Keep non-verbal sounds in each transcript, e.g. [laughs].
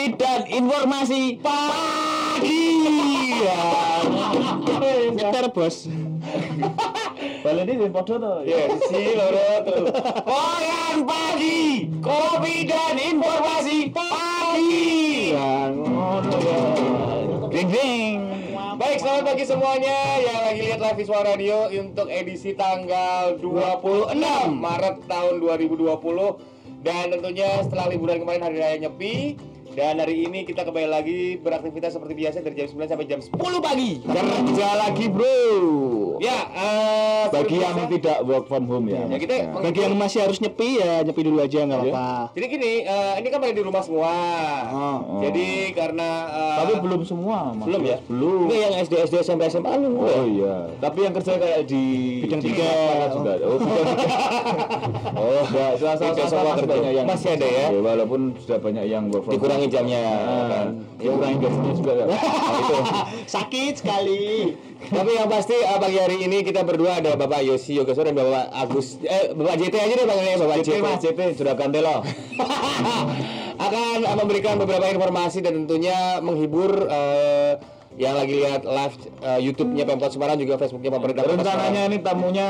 pagi. Covid dan informasi pagi. Ya. Bos. Balen ini podo to. Ya, si loro tuh. Koyan pagi. Covid dan informasi pagi. Ya, ngono ya. Ding ding. Baik, selamat pagi semuanya yang lagi lihat live visual radio untuk edisi tanggal 26 Maret tahun 2020 dan tentunya setelah liburan kemarin hari raya Nyepi dan hari ini kita kembali lagi beraktivitas seperti biasa dari jam 9 sampai jam 10 pagi. Kerja lagi, Bro. Ya, eh, Bagi yang biasa. tidak work from home ya. Ya, kita maksudnya. Bagi yang masih harus nyepi ya nyepi dulu aja nggak Iya. apa-apa. Jadi gini, eh, ini kan pada di rumah semua. Oh. Jadi karena eh, Tapi belum semua, Mas. belum ya? Belum. Ini yang SD SD SMP SMA lu. Oh iya, tapi yang kerja kayak di Bidang tiga. juga. Oh, bidang tiga. oh, enggak, swasta Tidak swasta semua masih kerja. banyak yang Masih ada ya? walaupun sudah banyak yang work from Dikurangi home. jamnya. Nah, kan? dikurangi gajinya juga ya. [laughs] Nah, itu. Sakit sekali. Tapi yang pasti eh, pagi hari ini kita berdua ada Bapak Yosi Yogasor dan Bapak Agus eh Bapak JT aja deh panggilnya Bapak JP Mas, JP Juragan Telo. akan eh, memberikan beberapa informasi dan tentunya menghibur eh, yang lagi lihat live eh, YouTube-nya Pemkot Semarang juga Facebooknya pemerintah Rencananya ini tamunya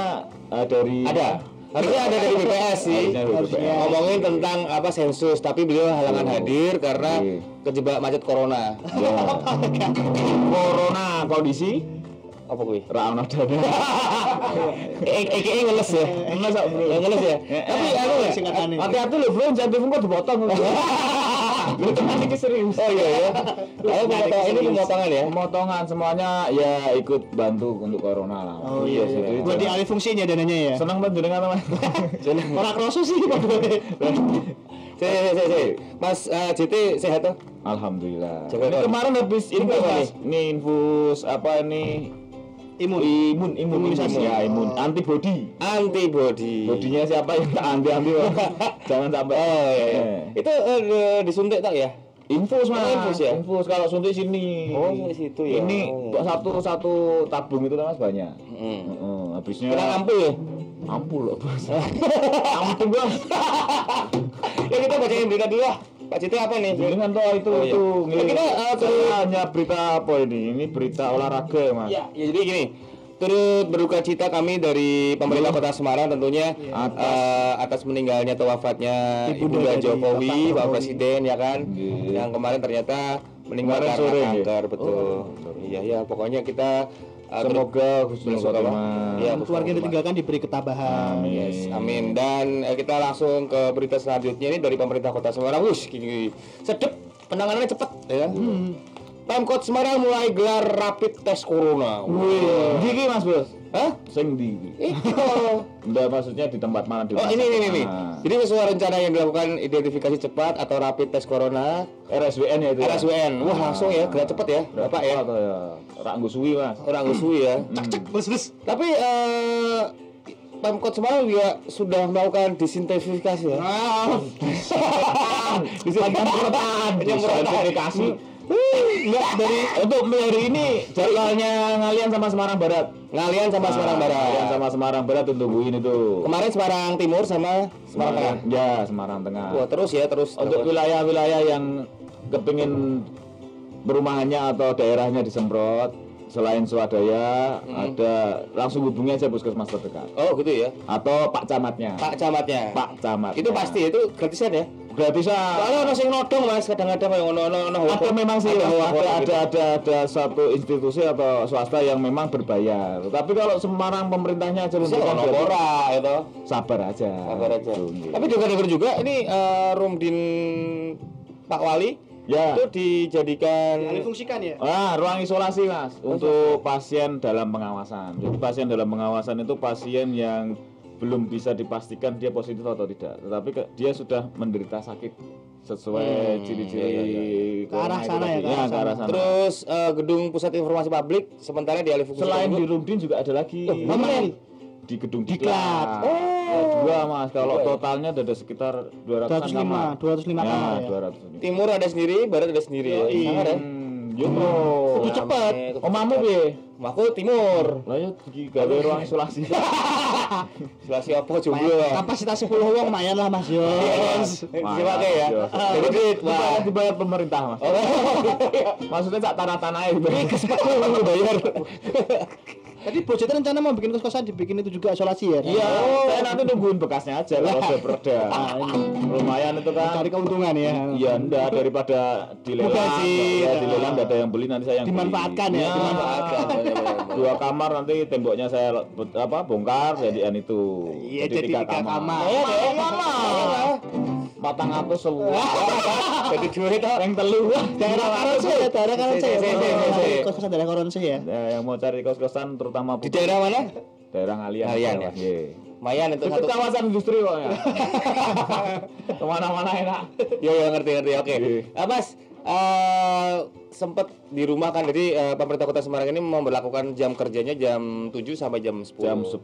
eh, dari ada harusnya ada dari BPS sih Harusnya ngomongin tentang apa sensus tapi beliau halangan Oh. hadir karena Iya. kejebak macet corona [laughs] Ya. Corona kondisi apa gue ra ono dana. [laughs] Eke ngeles ya Ngeles. Ya, ngeles ya Eh, tapi eh, anu ya. Hati-hati lho, Bro, jantung kok dipotong. [laughs] Lu teman iki serius. oh iya ya Ayo pemotong ini pemotongan ya Pemotongan semuanya ya ikut bantu untuk corona lah. Oh iya sih. sih. Buat dialih fungsinya dananya ya. Seneng banget jenengan Mas. [laughs] Orang kroso sih Pak. Si, si, si, si. Mas eh, JT sehat tuh? Alhamdulillah. Ini kemarin habis Ini infus apa Mas. Ini infus apa ini? Imun. Imun, imun, Imunisasi. ya imun, antibody. Antibody. Bodinya siapa yang tak anti-anti Mas? Jangan sampai. Oh iya, iya. Eh. Itu eh, disuntik tak ya? Infus mas, Oh, infus ya? Infus kalau suntik sini. Oh, di situ ya. Ini Oh, iya. satu satu tabung itu mas banyak. Hmm. Heeh, habisnya. Kena ampul ya? Ampul loh bos. Ampul bos. ya kita bacain berita dulu lah. Pak JT apa nih? Jangan toh itu Oh, iya. itu. Ya, kita, eh, Saya hanya berita apa ini? Ini berita olahraga ya mas. Ya, ya jadi gini. Turut berduka cita kami dari pemerintah Kota Semarang tentunya Atas- eh, atas meninggalnya atau wafatnya Ibu Ibunda Jokowi, Bapak Pak Jokowi. Presiden ya kan. Iya. Yang kemarin ternyata meninggal karena sore, ya? kanker, betul. Oh. Iya, ya, pokoknya kita turut Semoga husnul Pak. khotimah. Iya, Keluarga yang ditinggalkan diberi ketabahan. Amin. Yes, amin. Dan eh, kita langsung ke berita selanjutnya ini dari pemerintah Kota Semarang. Wush, sedep, penanganannya cepat, ya. Hmm. Pemkot Semarang mulai gelar rapid test corona. Wih, Diki mas bos. Hah? Sing di. Enggak [laughs] maksudnya di tempat mana di Oh ini ini ini. Nah, Jadi sesuai rencana yang dilakukan identifikasi cepat atau rapid test corona RSWN ya itu. ya? RSWN. Wah langsung ya, gerak cepat ya, Bapak ya. Ya. Nggo suwi mas. Orang usui ya. Hmm. Bos bos. Tapi eh Pemkot Semarang juga sudah melakukan disintensifikasi ya. Ah, [laughs] Penyemprotan. Enggak dari Untuk hari ini jadwalnya ngalian sama Semarang Barat. Ngalian sama Semarang Nah, Barat. Ngalian sama Semarang Barat untuk tungguin itu. Kemarin Semarang Timur sama Semarang Tengah. Ya, Semarang Tengah. Wah terus ya terus. Untuk wilayah-wilayah yang kepingin perumahannya atau daerahnya disemprot selain swadaya Hmm. ada langsung hubungi aja puskesmas terdekat Oh gitu ya. atau pak camatnya Pak Camatnya. pak camat Itu pasti itu gratisan ya. Gratisan Soalnya ono sing nodong Mas kadang-kadang kayak ono ono ada memang sih Ada ada, hoax-hoax ada, gitu. ada ada satu institusi atau swasta yang memang berbayar tapi kalau Semarang pemerintahnya aja Bisa memberikan ora itu. sabar aja Sabar aja. Gitu, gitu. Tapi juga dengar juga ini eh, Rumdin Pak Wali ya itu dijadikan fungsikan ya. Ah, ruang isolasi mas untuk pasien dalam pengawasan. Jadi pasien dalam pengawasan itu pasien yang belum bisa dipastikan dia positif atau tidak, tetapi ke- dia sudah menderita sakit sesuai Hmm, ciri-ciri iya, iya, Ke arah sana ya, ke arah ke arah sana. Terus eh, gedung pusat informasi publik sementara dialih fungsikan Selain di. Rumdin juga ada lagi mana nih? di gedung Diklat. Diklat. Oh. Ada dua mas. Kalau Dua ya? totalnya ada sekitar 200 205, 205 kamar ya. ya. 205. Timur ada sendiri, barat ada sendiri ya. Yoi. Sangat ya. Hmm, Bro. Kudu cepet. Omamu piye? Aku timur. Lah yo iki gawe ruang isolasi. [laughs] Isolasi apa jomblo ya? Kapasitas 10 wong lumayan lah Mas yo. Siapa kayak ya? Yo. Jadi duit. Wah. dibayar pemerintah, Mas. Oh, [laughs] Maksudnya sak tanah-tanahnya dibayar. [laughs] bayar. Tadi budgetnya rencana mau bikin kos-kosan dibikin itu juga isolasi ya. Iya, saya nanti nungguin bekasnya aja perda. Nah, ini. Lumayan itu kan. Cari keuntungan ya. Iya, enggak daripada dilelang. Ya, dilelang enggak ada yang beli nanti saya yang beli. Dimanfaatkan ya, Iya. dimanfaatkan. Dua kamar nanti temboknya saya apa bongkar jadian itu. Iya, jadi tiga kamar. Iya, tiga kamar. Matang aku semua. [laughs] Jadi duit toh. Yang telu. Daerah Karonse ya, daerah Karonse ya. Kos-kosan daerah Karonse ya. Ya, yang mau cari kos-kosan terutama Di daerah mana? daerah Ngalian. Ngalian ya? Iya. Lumayan untuk Dekat satu. kawasan industri kok ya. [laughs] Ke mana-mana enak. Ya ya ngerti ngerti. Oke. Iya. Ah, Mas, eh sempat di rumah kan jadi eh, pemerintah Kota Semarang ini memperlakukan jam kerjanya jam 7 sampai jam 10. Jam 10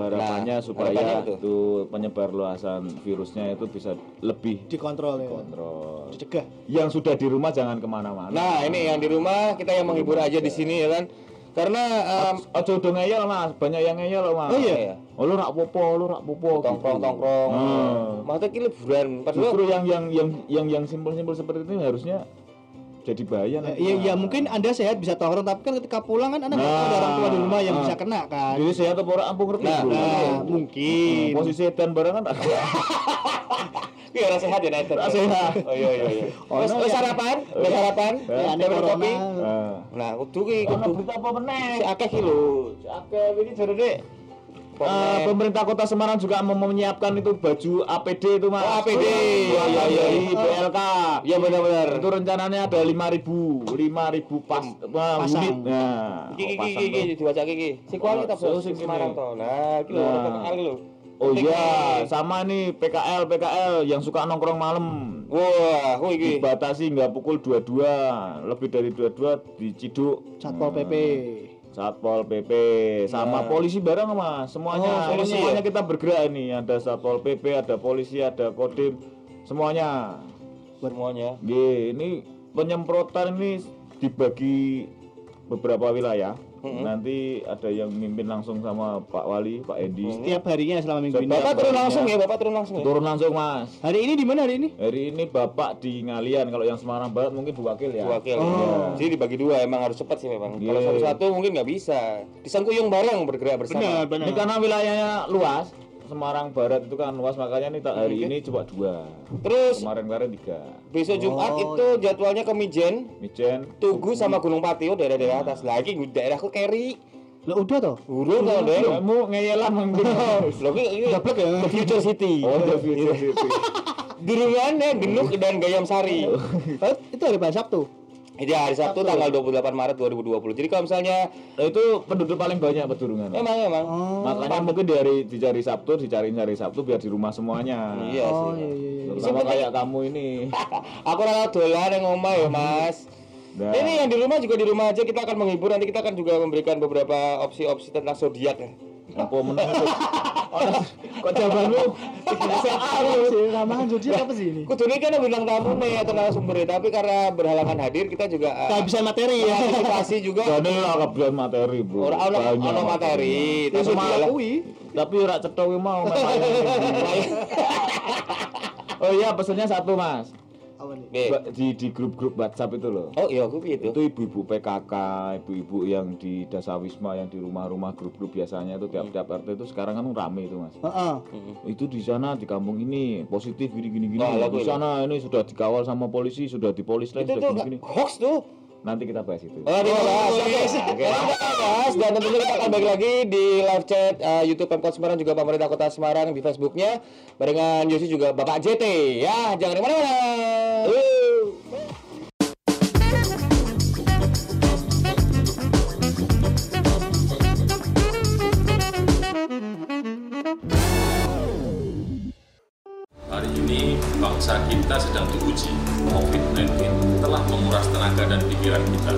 harapannya Nah, supaya harapannya itu. itu penyebar luasan virusnya itu bisa lebih Dikontrol ya. dikontrol. Dicegah. Yang sudah di rumah jangan ke mana-mana. Nah, ini yang di rumah kita yang menghibur aja di sini ya kan. Karena em, Ojo udah ngeyel mas, banyak yang ngeyel mas. Oh, iya? Oh lu rak popo, lu rak popo. tongkrong gitu. tongkrong. Hmm. Maksudnya ini liburan. Padahal Justru yang yang yang yang yang simpel-simpel seperti ini harusnya jadi bahaya nanti. Iya, iya mungkin Anda sehat bisa tongkrong tapi kan ketika pulang kan Anda tahu ada orang tua di rumah yang Nah. bisa kena kan. Jadi sehat apa orang ampun ngerti Nah. Nah, mungkin. Posisi dan barang kan [laughs] Iya, orang sehat ya Nathan. Orang sehat. Oh iya iya iya. Oh, Terus terus ya. sarapan? Udah sarapan? Ya, Ya, aneh Udah minum corona. kopi? Nah. Nah, kudu ki kudu berita apa meneh? si akeh ki lho. Si Akeh dek. Apa Eh, meneh? pemerintah Kota Semarang juga mau menyiapkan itu baju APD itu mas. Oh, APD. Iya iya iya. Dari BLK. Iya benar-benar. Itu rencananya ada 5000 5000 pas uh, Pasang. unit. Nah, Iki iki pasang iki iki tuh. diwaca iki. Oh, sing Semarang to. Nah, iki lho Nah. lho. Oh iya, nih. sama nih PKL PKL yang suka nongkrong malam. Wah, ku iki. Dibatasi nggak pukul 22, lebih dari 22 diciduk. Satpol PP. Satpol PP sama Nah. polisi bareng mas semuanya Oh, polisi semuanya ya? kita bergerak ini ada satpol PP ada polisi ada kodim semuanya semuanya. G ini penyemprotan ini dibagi beberapa wilayah Nanti ada yang mimpin langsung sama Pak Wali Pak Edi Setiap harinya selama minggu ini. Bapak turun langsung ya, Bapak turun langsung ya. turun langsung mas Hari ini di mana hari ini? hari ini Bapak di Ngalian kalau yang Semarang Barat mungkin wakil ya Wakil. Oh. Jadi dibagi dua emang harus cepat sih memang. Kalau Iya. satu-satu mungkin nggak bisa. Disangkuyung bareng bergerak bersama. benar. Ini karena wilayahnya luas, Semarang Barat itu kan luas makanya nih tak hari Oke. ini coba dua. Terus Kemarin-kemarin tiga. besok Jumat Oh, itu jadwalnya ke Mijen, Mijen, Tugu sama Gunung Patio daerah-daerah atas. Lagi daerahku Keri. Lah udah toh. Urung tau deh. kamu ngeyelan mungkin. [laughs] Lo ini Daplek ya. The Future City. Oh, the future city. [laughs] Durungannya Genuk dan Gayam Sari. Oh, [laughs] itu hari Sabtu. Ini hari Sabtu tanggal 28 Maret 2020. Jadi kalau misalnya Nah, itu penduduk paling banyak Pedurungan. emang emang Oh. Makanya mungkin dari dicari Sabtu, dicari hari Sabtu biar di rumah semuanya. Iya Oh sih. iya iya. iya. Terutama Seperti- kayak kamu ini. [laughs] Aku rela dolan yang ngomah ya, Mas. Nah, Ini yang di rumah juga di rumah aja kita akan menghibur nanti kita akan juga memberikan beberapa opsi-opsi tentang zodiak ya. apa? Orang [laughs] kok jawabanmu SMA lu. Sih, Ramahan zodiak apa sih ini? Kudu ini kan bilang tamu nih atau narasumber ya, tapi karena berhalangan hadir kita juga uh, Kehabisan materi ya. antisipasi juga Jadi ora kebetulan materi, Bro. orang ono materi, Ya tapi akui. Tapi ora kuwi mau [laughs] Oh iya, pesannya satu, Mas. Apa nih? Di di grup-grup WhatsApp itu loh. Oh iya, aku gitu. Itu ibu-ibu PKK, ibu-ibu yang di Dasawisma yang di rumah-rumah grup-grup biasanya itu tiap-tiap RT itu sekarang kan rame itu, Mas. Heeh. Itu di sana di kampung ini positif gini gini lagu di sana ini sudah dikawal sama polisi, sudah dipolis lain Itu sudah tuh gini gini. hoax tuh. Nanti kita bahas itu. Oh, kita bahas. Oh, Oke. iya, Nanti kita bahas dan tentunya kita akan balik lagi di live chat uh, YouTube Pemkot Semarang juga pemerintah Kota Semarang di Facebooknya barengan Yosi juga Bapak JT. Ya, jangan ke mana-mana. Hari ini bangsa kita sedang diuji. COVID-19 telah menguras tenaga dan pikiran kita.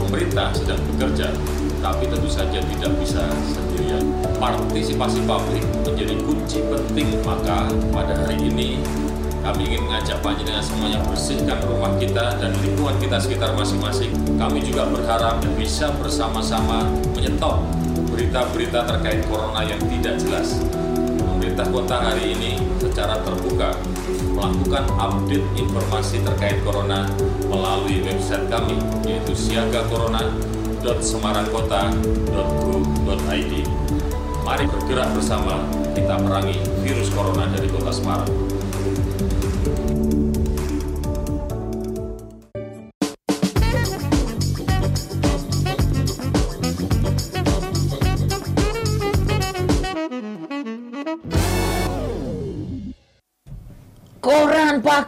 Pemerintah sedang bekerja, tapi tentu saja tidak bisa sendirian. Partisipasi publik menjadi kunci penting, maka pada hari ini Kami ingin mengajak panjenengan semuanya bersihkan rumah kita dan lingkungan kita sekitar masing-masing. Kami juga berharap bisa bersama-sama menyetop berita-berita terkait corona yang tidak jelas. Pemerintah kota hari ini secara terbuka melakukan update informasi terkait corona melalui website kami yaitu siagacorona.semarangkota.go.id. Mari bergerak bersama kita perangi virus corona dari kota Semarang.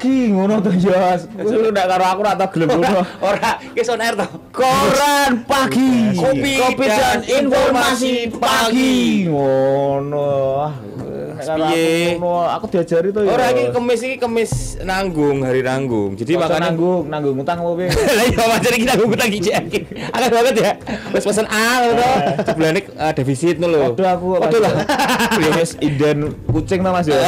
Pagi ngono to Jos. Wis ndak karo aku ora tau gelem [laughs] ngono. Ora, ki on air. Koran pagi. Kopi dan dan informasi pagi. Ngono. Piye? aku diajari to ya. Ora iki kemis iki kemis nanggung, hari nanggung. Jadi makanya nanggung, nanggung utang piye? [laughs] Lah iya macam iki nanggung utang iki. Agak banget ya. Wis pesen A ngono. Sebelane [laughs] uh, defisit ngono lho. Waduh aku Waduh lah. [laughs] Wis inden kucing to Mas ya.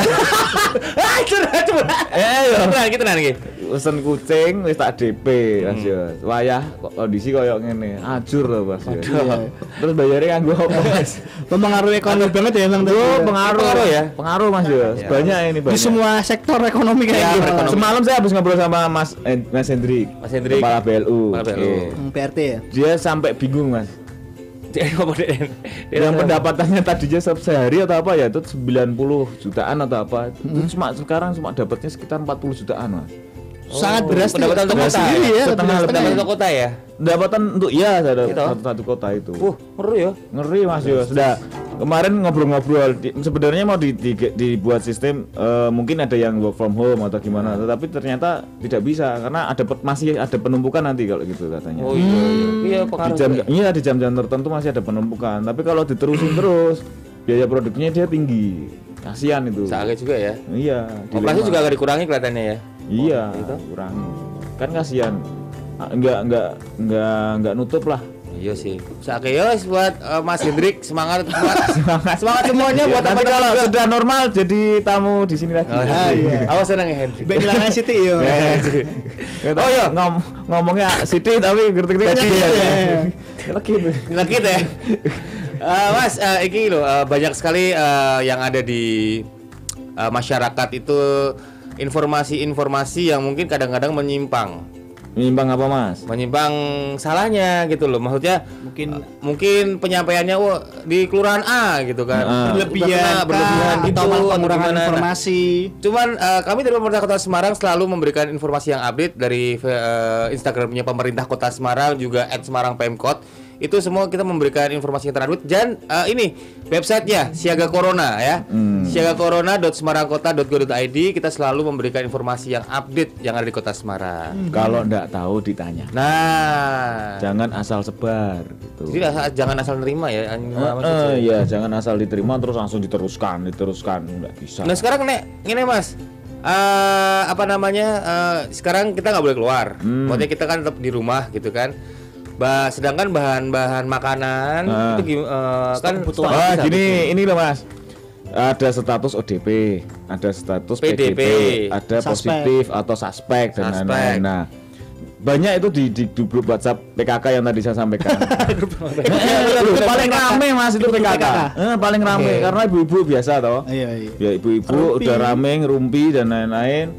Ah, curhat coba. Eh yo. Tenan iki tenan iki. Pesen kucing wis tak DP Mas ya. Wayah kok kondisi koyo ngene. Ajur to Mas ya. Terus bayarnya kanggo apa Mas? [laughs] Mempengaruhi ekonomi banget ya emang. Oh, pengaruh. Pengaruh ya? Pengaruh Mas ya. Banyak ini Di banyak. semua sektor ekonomi kayak Ya, gitu. ekonomi. Semalam saya habis ngobrol sama Mas eh, Mas Hendrik. Mas Hendrik. Kepala BLU. Kepala BLU. Oke. Hmm, PRT ya. Dia sampai bingung Mas. [laughs] Dia ngomong dia. Yang pendapatannya tadinya se- sehari atau apa ya itu 90 jutaan atau apa. Itu cuma sekarang cuma dapatnya sekitar 40 jutaan Mas. Sangat beras pendapatan untuk kota sendiri ya. ya. Setengah lebih. Pendapatan untuk kota ya. Pendapatan untuk iya ada Gitu. satu, satu kota itu. Uh, ngeri ya. Ngeri Mas Yo. Sudah kemarin ngobrol-ngobrol di- sebenarnya mau di- di- dibuat sistem eh, mungkin ada yang work from home atau gimana, tetapi ternyata tidak bisa karena ada masih ada penumpukan nanti kalau gitu katanya. Oh iya iya. Iya di pengaruh. jam juga. iya di jam-jam tertentu masih ada penumpukan, tapi kalau diterusin [clears throat] terus biaya produknya dia tinggi. Kasihan itu. Sakit juga ya. Iya. Operasi juga agak dikurangi kelihatannya ya. Iya, gitu. kurang. Kan kasihan. Ah, Enggak enggak enggak enggak nutup lah. Iya sih. Ya wis buat eh, Mas Hendrik semangat [laughs] semangat semangat semuanya Ya, buat nanti teman-teman kalau juga. sudah normal jadi tamu di sini lagi. Oh, iya. Awas seneng ya Hendrik. Baik bilang Siti yo. [laughs] oh iya, ngom ngomongnya Siti tapi ngerti-ngerti Lagi, ya. iya. Lagi. Nggak gitu ya. Eh, mas, eh, ini loh eh, banyak sekali eh, yang ada di eh, masyarakat itu informasi-informasi yang mungkin kadang-kadang menyimpang, Nyimbang apa, Mas? menyimpang salahnya gitu loh. Maksudnya Mungkin mungkin penyampaiannya wah di kelurahan A gitu kan. Nah. berlebihan, Berlebihan, berlebihan kah, gitu, atau pengurangan. Nah, informasi. Cuman eh, kami dari pemerintah Kota Semarang selalu memberikan informasi yang update dari eh, Instagramnya pemerintah Kota Semarang juga @semarangpemkot. Itu semua kita memberikan informasi yang terupdate dan eh, ini websitenya Siaga Corona ya. Siagacorona.semarangkota.go.id kita selalu memberikan informasi yang update yang ada di Kota Semarang. Kalau enggak tahu ditanya. Nah, Jangan asal sebar gitu. jadi asal- jangan asal nerima ya. Eh, iya, jangan asal diterima terus langsung diteruskan, diteruskan enggak bisa. Nah sekarang nek ini mas eh apa namanya eh, sekarang kita nggak boleh keluar Hmm. maksudnya kita kan tetap di rumah gitu kan bah sedangkan bahan-bahan makanan Ah. itu eh, kan kebutuhan. stok Wah, habis. gini ini loh Mas. Ada status ODP, ada status PDP, PDP, ada Suspek. positif atau suspek dan lain-lain. Nah, banyak itu di, di, di grup WhatsApp PKK yang tadi saya sampaikan. [laughs] itu paling rame Mas itu PKK. Eh, paling rame Oke. karena ibu-ibu biasa toh. Iya, iya. Ya ibu-ibu udah rame ngerumpi dan lain-lain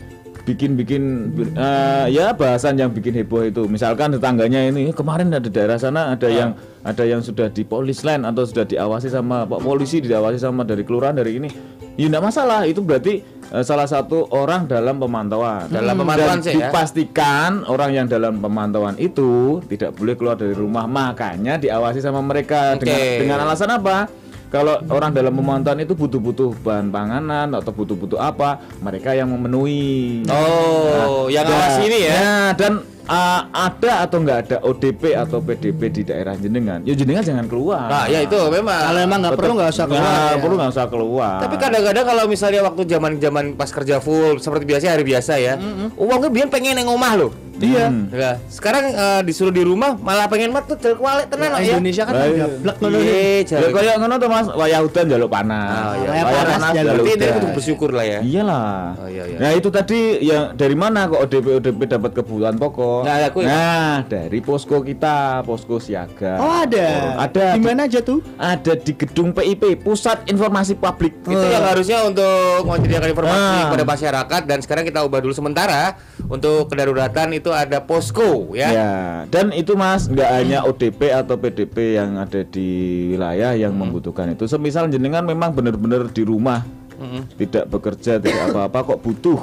bikin-bikin eh, ya bahasan yang bikin heboh itu. Misalkan tetangganya ini kemarin ada daerah sana ada yang ada yang sudah di polis line atau sudah diawasi sama pak polisi diawasi sama dari kelurahan dari ini. Ya enggak masalah. Itu berarti eh, salah satu orang dalam pemantauan. Dalam pemantauan Dan sih ya. dipastikan orang yang dalam pemantauan itu tidak boleh keluar dari rumah. Makanya diawasi sama mereka dengan Oke. dengan alasan apa kalau orang dalam pemantauan itu butuh-butuh bahan panganan atau butuh-butuh apa, mereka yang memenuhi. oh yang Dan- awas ini ya Nah, dan uh, ada atau nggak ada ODP atau PDP di daerah jenengan, ya jenengan jangan keluar. nah ya itu memang Kalau emang nggak perlu nggak usah keluar. Nggak ya. perlu nggak usah keluar. tapi kadang-kadang kalau misalnya waktu zaman zaman pas kerja full seperti biasa hari biasa ya uangnya biar pengen yang omah loh Iya. Hmm. Ya, sekarang eh, disuruh di rumah malah pengen mat tuh jelek wale tenan ya. Indonesia kan Lah, gablek ngono. Iya, Ya jare. kaya ngono to Mas, wayah udan jaluk panas. Ah, iya. Wayah panas jaluk jaluk Berarti ini udan. kudu bersyukur lah ya. Iyalah. Oh, iya, iya. Nah itu tadi yang dari mana kok ODP ODP dapat kebutuhan pokok? Nah, aku- Nah, dari posko kita, posko siaga. Oh ada. Ada. Di mana aja tuh? Ada di gedung PIP, Pusat Informasi Publik. Itu yang harusnya untuk menyediakan informasi Ah. kepada masyarakat dan sekarang kita ubah dulu sementara untuk kedaruratan itu ada posko ya. Ya, dan itu Mas nggak hanya ODP atau PDP yang ada di wilayah yang membutuhkan itu. Semisal jenengan memang benar-benar di rumah, Mm-mm. tidak bekerja, tidak apa-apa kok butuh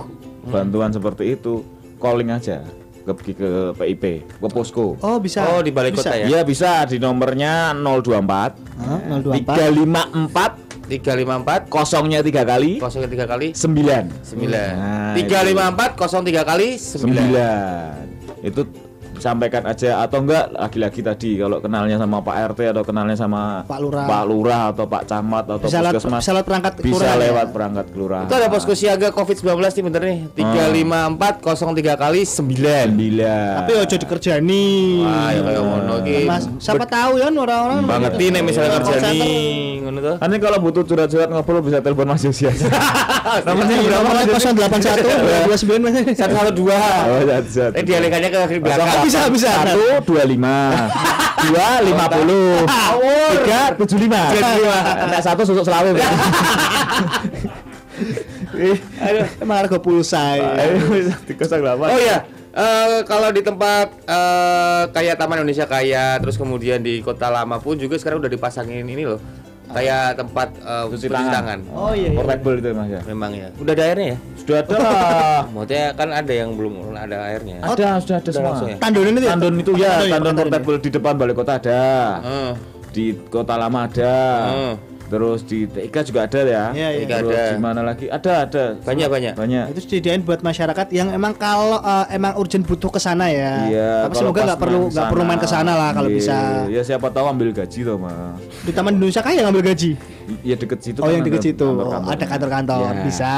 bantuan seperti itu, calling aja ke ke PIP, ke posko. Oh bisa. Oh, di balai Bisa. kota ya? Iya bisa di nomornya 024 Hah, 024. 354 354 kosongnya tiga kali 03 kali 9 9. Nah, 354 03 kali 9. 9 itu sampaikan aja atau enggak lagi-lagi tadi kalau kenalnya sama Pak RT atau kenalnya sama Pak Lurah. Pak Lurah atau Pak Camat atau Bisa lewat- puskesmas bisa lewat perangkat bisa kelurahan ya? lewat perangkat kelurahan Itu ada posko siaga Covid-19 nih bener nih. 354 03 kali 9. 9 Tapi ojo dikerjani. Wah, ya kayak ngono iki. Mas, siapa tahu ya orang-orang Banget gitu. nih misalnya nih ngono tuh. Nanti kalau butuh curhat-curhat ngobrol bisa telepon Mas Yosias. [laughs] Namanya berapa Mas Yosias? 081 29 Mas. 112. Oh, zat, zat. Eh dialihkannya ke belakang. Bisa, bisa. Satu dua lima, [laughs] dua lima puluh, [laughs] tiga tujuh lima. Nah satu susuk selawe. Aduh, emang harga pulsa ya. Oh iya, eh, kalau di tempat eh, kayak Taman Indonesia Kaya, terus kemudian di Kota Lama pun juga sekarang udah dipasangin ini loh, kayak tempat eh, Cuci tangan. Oh iya. iya. Portable itu mas ya. Memang ya. Udah ada airnya ya? Sudah ada lah. [laughs] Maksudnya kan ada yang belum ada airnya. Ada sudah ada semua. langsung ya? Tandon itu ya? Tandon itu ya, Tandon ya, ya. portable di depan balai kota ada. Eh, Di kota lama ada. Hmm. Terus di TK juga ada ya. Iya, iya. Terus ada. di mana lagi? Ada, ada. Banyak, banyak. Banyak. Itu disediain buat masyarakat yang emang kalau eh, emang urgent butuh ke sana ya. Iya, Tapi semoga nggak perlu nggak perlu main ke sana lah kalau Iya, bisa. Ya siapa tahu ambil gaji tuh, Mas. Di Taman Indonesia kaya ngambil gaji. Ya deket situ Oh kan yang deket ada situ. kantor-kantor. Ada kantor-kantor Ya. bisa.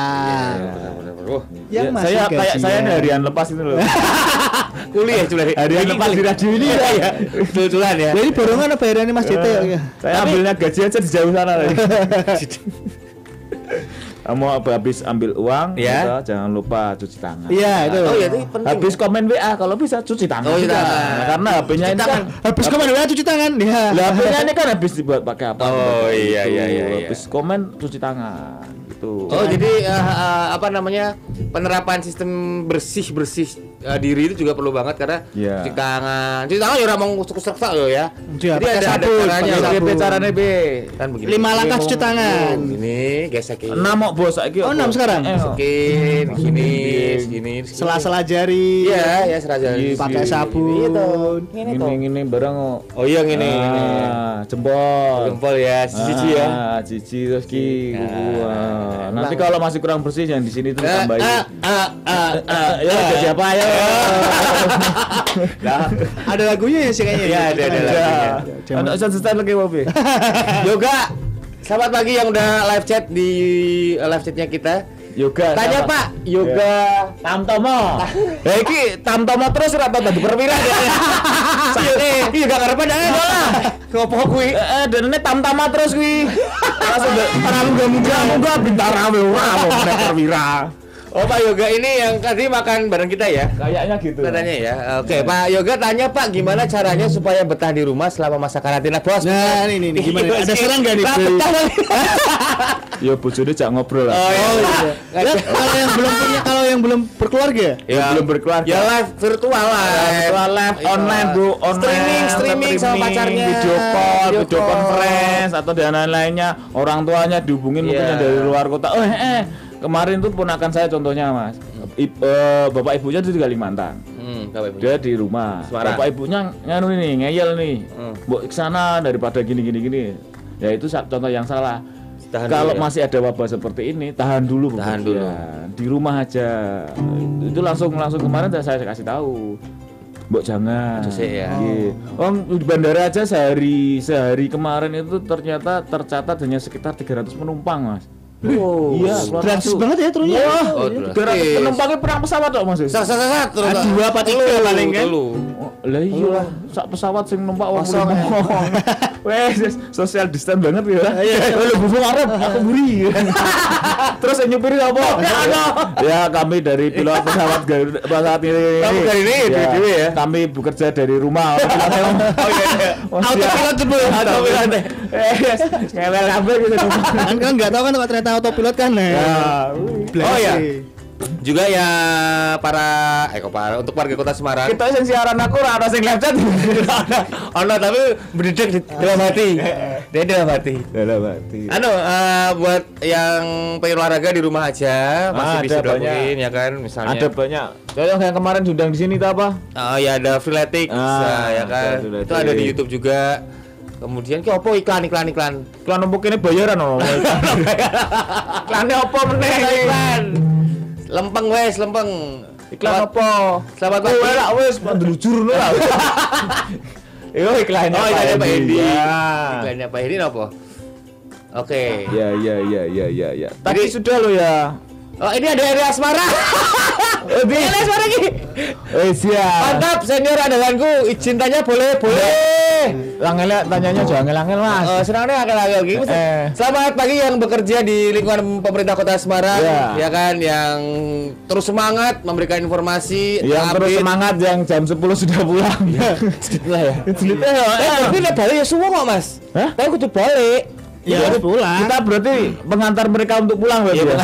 Oh, Yang Ya, masih saya kayak saya ini harian lepas itu loh. [laughs] kuliah cuma harian lepas di radio ini ya. ya. Betul-betulan ya. Jadi borongan apa bayarannya Mas Cete? Eh, Saya ambilnya gaji aja di jauh sana tadi. [laughs] Kamu habis ambil uang, Ya. jangan lupa cuci tangan. Iya itu. Oh iya itu penting. Habis komen WA kalau bisa cuci tangan. Oh, cuci juga. tangan. Karena HP-nya ini kan Habis komen ya cuci tangan. Ya. lah HP-nya ini kan habis dibuat pakai apa? Oh, iya, iya, iya, iya. Habis komen cuci tangan gitu. Oh jadi eh, eh, apa namanya penerapan sistem bersih bersih eh, diri itu juga perlu banget karena Iya. cuci tangan cuci tangan ya orang mau kusuk-kusuk loh ya. Iya, Jadi ada, ada sabun, caranya. pakai. Piye carane be? Kan begini. Lima langkah cuci tangan. Ini gesek ini. Enam kok bos saiki. Oh, enam sekarang? Eh, Masukin gini, segini. Sela-sela jari. Iya, ya seraja. Iya, Pakai iya. sabun. Ini ini barang kok. Oh iya gini. gini. Ah, jempol. Jempol ya, cici ya. Ah, cici terus ki. Nah. Nanti kalau masih kurang bersih yang di sini tuh Ah, tambahin. ah, ah, ah, ah, Ya, ada siapa ya? Nah, Ada lagunya ya sih kayaknya. Iya, ada, ada lagunya. Jangan- Anak saya style lagi Bobi. [laughs] Yoga, selamat pagi yang udah live chat di eh, live chatnya kita. Yoga. Tanya sama- Pak, yoga Tamtomo. Ya [laughs] iki Tamtomo terus ora tau dadi perwira dia. Sakne, iya gak ngarep ada lah. Ngopo kuwi? Eh, dan ini tamtama terus kuwi. [laughs] Langsung ora munggah munggah munggah bintara ora mau nek perwira. Oh Pak Yoga ini yang tadi makan bareng kita ya? Kayaknya gitu. Katanya ya. Oke, Pak Yoga tanya Pak gimana caranya supaya betah di rumah selama masa karantina, Bos? Nah, ini nih, nih, gimana? [laughs] Ada saran nggak nih? Lah, betah. [laughs] Ya bojone jak ngobrol lah. Oh, iya. Ya, kalau yang belum punya, kalau yang belum berkeluarga, Ya, belum berkeluarga. Ya live virtual lah. Virtual live Iya. online bro online Streaming, streaming sama pacarnya. video call Video video, call. conference atau dan lain-lainnya orang tuanya dihubungin mungkin Iya. yang dari luar kota oh eh, eh, kemarin tuh ponakan saya contohnya mas I- eh, bapak ibunya itu di Kalimantan Hmm, Bapak Ibu. dia di rumah Semarang. bapak ibunya nganu nih ngeyel nih Hmm. ke sana daripada gini gini gini ya itu contoh yang salah Tahan kalau dulu ya. masih ada wabah seperti ini tahan dulu Tahan bepergian. di rumah aja itu, itu langsung langsung kemarin saya kasih tahu Mbok jangan. Sih, ya. Iya. Oh, di bandara aja sehari sehari kemarin itu ternyata tercatat hanya sekitar 300 penumpang, Mas. Oh, iya, Gratis banget ya turunnya. Oh, Gara gratis. penumpangnya perang pesawat kok Mas. Sat sat sat terus. Ah, dua apa tiga paling kan? telu. Oh, Lah iya lah, sak pesawat sing numpak wong ya. [laughs] ngomong. Wes, social distance banget ya. Iya. Lu bubuk arep, [laughs] aku buri. [laughs] Terus yang nyupiri apa? Ya, kami dari pilot pesawat Garuda pesawat ini. Kamu dari ini, dewe-dewe ya? Kami bekerja dari rumah. Oh iya iya. Autopilot tuh, Bu. Autopilot. Yes, ngewel kabeh gitu. Kan kan nggak tahu kan kalau ternyata autopilot kan. Ya, Blasi. Oh, iya. Juga ya para eh kok para untuk warga kota Semarang. kita sing siaran aku ora ana sing live chat. [laughs] Ono tapi berdedek di dalam hati. Dia dalam hati. Dalam hati. Anu eh, buat yang pengen olahraga di rumah aja masih Ah, bisa dilakuin ya kan misalnya. Ada banyak. Contoh yang kemarin diundang di sini itu apa? Oh ya ada freeletics Ah, ya kan. Itu ada di YouTube juga. Kemudian ki opo iklan iklan iklan. Iklan numpuk ini bayaran ono. [laughs] Iklannya apa meneh? Iklan. Lempeng wes, lempeng. Iklan apa? Selamat Oh, pagi. lah wis ndelujur ngono lah. [laughs] Yo iklannya. Oh, iklannya Pak. Ya. Iklannya Pak Hendi apa? Oke. Ya ya ya ya ya ya. Tadi Jadi- sudah lo ya. Oh, ini ada Eri Asmara. [laughs] Ini Eri Asmara lagi. Eh siap. Mantap, senior andalanku. Izin tanya boleh, boleh. Langel tanyanya jangan angel-angel Mas. Oh, senangnya akan lagi gitu. Eh. Selamat pagi yang bekerja di lingkungan pemerintah Kota Semarang, Ya. ya kan, yang terus semangat memberikan informasi, yang terus semangat yang jam 10 sudah pulang. [laughs] Segitu lah ya. Ya. Eh, tapi nek balik ya semua kok, Mas. Hah? Tapi kudu balik. Ya harus pulang. Kita berarti pengantar mereka untuk pulang berarti Iya, ya.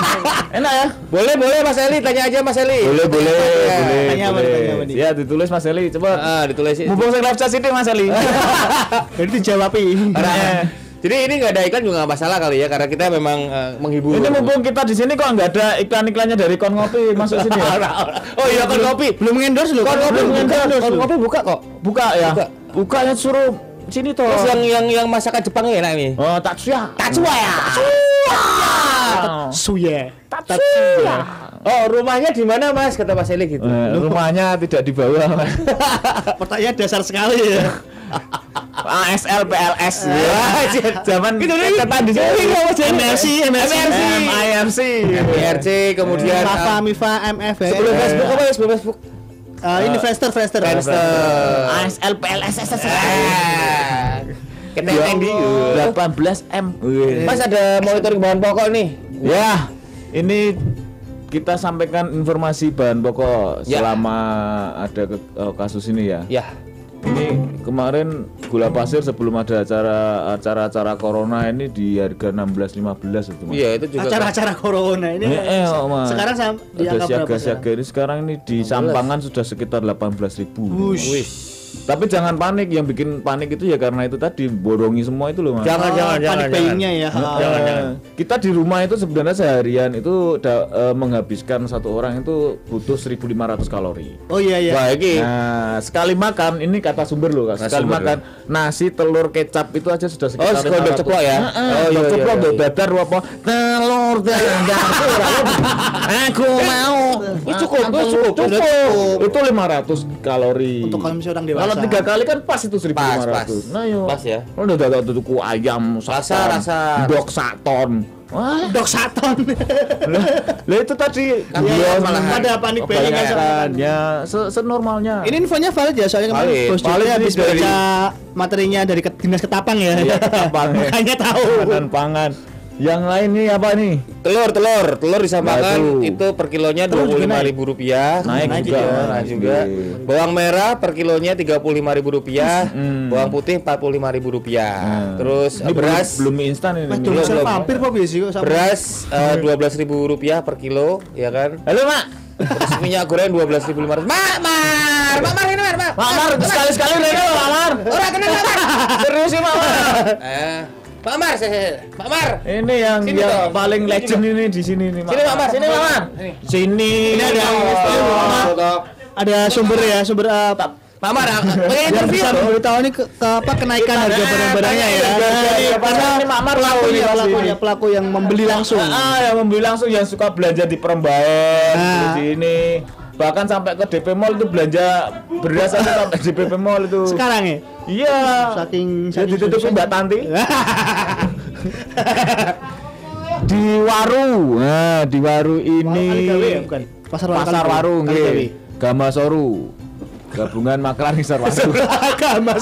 [laughs] Enak ya? Boleh, boleh Mas Eli, tanya aja Mas Eli. Boleh, boleh, Ya. boleh. Tanya apa boleh. tanya apa nih? Ya, ditulis Mas Eli, coba. Ah, ditulis Mumpung sing live chat sini Mas Eli. [laughs] Jadi dijawabi. Nah, Jadi ini nggak ada iklan juga nggak masalah kali ya karena kita memang eh, menghibur. Ini mumpung kita di sini kok nggak ada iklan-iklannya dari Kon Ngopi masuk sini ya? [laughs] Oh iya kon kopi. Belum endorse loh. Kon kopi belum endorse Kon kopi buka kok. Buka ya? Buka. Buka ya suruh sini toh. Terus yang yang yang masakan Jepang enak nih. Oh, Tatsuya. Tatsuya ya. Suye. Tatsuya. Oh rumahnya di mana Mas kata Mas Eli gitu. Eh, rumahnya tidak di bawah. Mas. [laughs] Pertanyaan dasar sekali ya. ASL PLS. Ah, Ya. Zaman Gitu nih. ketan di sini. MRC, MRC. MIMC. MRC kemudian ah, Mifa, MF ya. sebelum Facebook apa ya sebelum Facebook? Eh, ini Friendster, Friendster. Friendster. ASL PLS. Ah. Keteng di. 18 M. Mas ada monitoring bahan pokok nih. Ya, ini kita sampaikan informasi bahan pokok Ya. selama ada ke- eh, kasus ini ya. Ya. Ini kemarin gula pasir sebelum ada acara acara-acara corona ini di harga 16.15 itu. Mas. Iya itu juga. Acara-acara corona ini. Eh, eh, oh, Mas. Sekarang sam di berapa siaga-siaga ini sekarang ini di Sampangan sudah sekitar 18.000. Wih. Tapi jangan panik, yang bikin panik itu ya karena itu tadi borongi semua itu loh mas. Jangan Oh, jangan jangan. panik ya. Eh, Jangan, jangan. Kita di rumah itu sebenarnya seharian itu da- eh, menghabiskan satu orang itu butuh 1.500 kalori. Oh iya iya. Wah iki. Nah, sekali makan ini kata sumber loh, Kak. Sekali sumber, makan nasi, telur, kecap itu aja sudah sekitar Oh, 500. ceplok ya? Oh, iya, iya, ceplok, iya, dok iya. dadar apa? Telur dadar. [laughs] Aku mau. Itu cukup, cukup, cukup. Itu 500 kalori. Untuk konsumsi orang dewasa. Kalau tiga kali kan pas itu 1500. Pas, pas. Nah, yo. Pas ya. Lo udah dapat tuku ayam Rasa, saton, rasa. Dok saton. Wah, Dok Saton. [laughs] lah itu tadi Kan dia iya, malahan. Ada panik banyak. kan. ya se senormalnya. Ini infonya valid ya soalnya kemarin. Bos Valid habis baca materinya dari ke- dinas ketapang ya. Iya, Ketapang, [laughs] ya. Makanya tahu. makanan pangan. Yang lain nih apa nih? Telur, telur, telur disamakan Waduh. itu per kilonya dua juga puluh lima naik. ribu rupiah. Naik Naik juga. juga. Nah, juga. Bawang merah per kilonya tiga puluh lima ribu rupiah. Hmm. Bawang putih empat puluh lima ribu rupiah. Nah. Terus Ini beras, belum, belum instan ini. Mas Belum, belum. vampir kok biasa beras dua belas ribu rupiah per kilo, ya kan? Halo, Mak. Terus minyak goreng dua belas ribu lima ratus. Mak, mar, mak, mar, ini mar, mak. Mak Mar, sekali-sekali udah itu, Mak Mar. Ora kenal Mak. Serius sih, Mak Mar. Eh, Mak Mar, saya, saya. Mak Mar. Ini yang Sini yang dong. paling Sini legend ini di sini nih, Mak. Sini Mak Mar, Sini, Mak Mar. Sini. Sini. Ini ada Oh, toh. Ada sumber ya, sumber uh, Mak Mar, ah, pengen yang interview. bisa memberitahu ini ke, ke apa kenaikan harga barang-barangnya ya. Karena Ini Mak Mar tahu pelakunya, ini pasti pelakunya, pelaku yang membeli langsung. Ah, yang membeli langsung yang suka belanja di Perembayan, Nah. di ini bahkan sampai ke DP Mall itu belanja beras aja sampai DP Mall itu. Sekarang ya. Iya. Saking Ya ditutupin Mbak Tanti. [laughs] di Waru. Nah, di Waru ini Kaligawe ya bukan? Pasar Waru. Pasar. Waru nggih. Gamasoru. Gabungan Makelar Pasar Waru. [laughs] Agama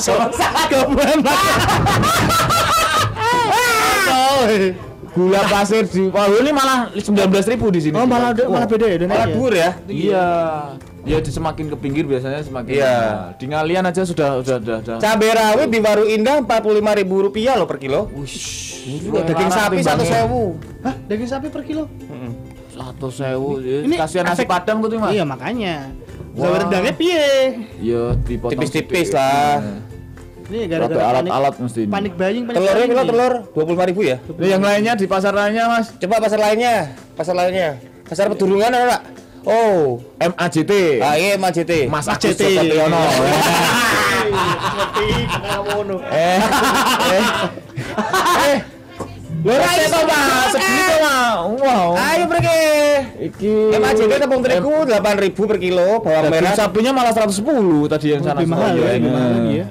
Gabungan [laughs] Gula pasir di Wah, ini malah 19.000 di sini. Oh malah malah beda ya Malah dur ya. Iya. Ya di semakin ke pinggir biasanya semakin Iya. mahal. Di ngalian aja sudah sudah sudah. sudah. Cabai rawit di Waru Indah Rp45.000 rupiah loh per kilo. Ini Daging sapi satu sewu. Hah, daging sapi per kilo? Satu sewu. Ya, Ini Kasihan nasi efek- padang tuh Mas. Iya makanya. Wah. Wah. rendangnya piye? Ya dipotong Tipis-tipis lah. Ini gara-gara panik, alat-alat mesti ini. panik buying, panik Telurnya kilo telur Rp25.000 ya. Nah, yang lainnya di pasar lainnya Mas. Coba pasar lainnya, pasar lainnya. Pasar Pedurungan ada nggak? Oh, MAJT. ah iya MAJT. Mas Mas Agus JT. Joko Priyono. [laughs] Ngerti, ngono? Eh. Eh. Eh. Lho ra iso, Mas. Segitu, Mas. Wow. Ayo pergi. Iki MAJT tepung terigu 8.000 per kilo, bawang merah. sapinya malah 110 tadi yang sana. Lebih mahal Iya, ya,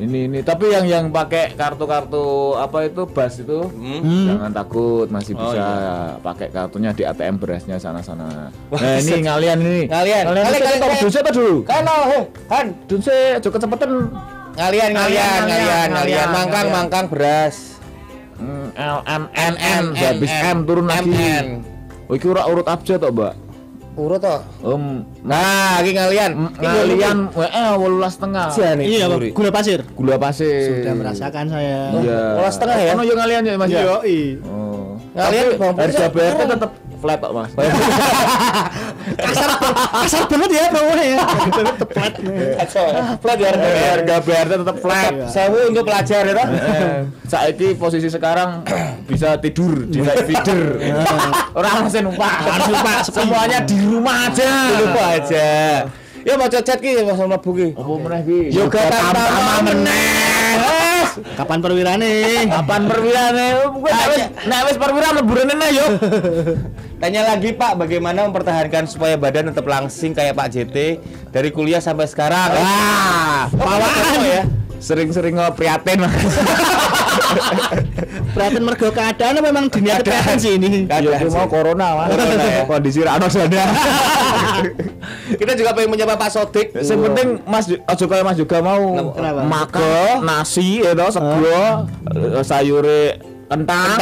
Ini ini tapi yang yang pakai kartu-kartu apa itu bas itu jangan takut masih Oh, bisa iya. pakai kartunya di ATM berasnya sana-sana. Nah, ini ngalian ini. Ngalian. Ngalian Ngalian, ngalian ngalian, kok ngalian. dulce apa dulu? Kano, heh, Han. Dulce aja kecepatan. Ngalian, Ngalian, ngalian, ngalian, Mangkang, mangkang beras. Hmm, L M N N habis M turun lagi. Oh, iki ora urut abjad tok, Mbak. Urut toh. Om Nah, iki ngalian. Iki ngalian WE 18 setengah. Jane. Iya, Pak. gula pasir. Gula pasir. Sudah merasakan saya. Iya. Olah setengah ya? Ono yo ngalian ya, Mas ya. Yoi. Oh. Ngalian harga. BRT tetap flat kok, Mas. [laughs] Kasar, kasar banget ya bawahnya ya. Tepat. Kacau. Flat ya harga. harga BRT tetap flat. Sewu untuk pelajar ya toh. Eh, Saiki posisi sekarang [clears throat] bisa tidur di night feeder. Orang masih numpak. numpak. Semuanya di rumah aja. Lupa aja. Ya mau cocet ki Mas Mlebu ki. Apa meneh ki? Yoga Tamtama meneh. Kapan perwirane? Kapan perwirane? Kowe nek wis perwira leburane nah yo. [laughs] Tanya lagi Pak, bagaimana mempertahankan supaya badan tetap langsing kayak Pak JT dari kuliah sampai sekarang? Wah, Pawaan ya. sering-sering [laughs] [laughs] prihatin. Perhatian mergo keadaan apa memang dunia keadaan sih ini. Ya itu mau corona. Corona, ya. Kondisi ra ono sana. [laughs] Kita juga pengen menyapa Pak Sodik. Yang penting Mas aja kaya Mas juga mau Kenapa? makan nasi ya toh sego eh, sayure kentang.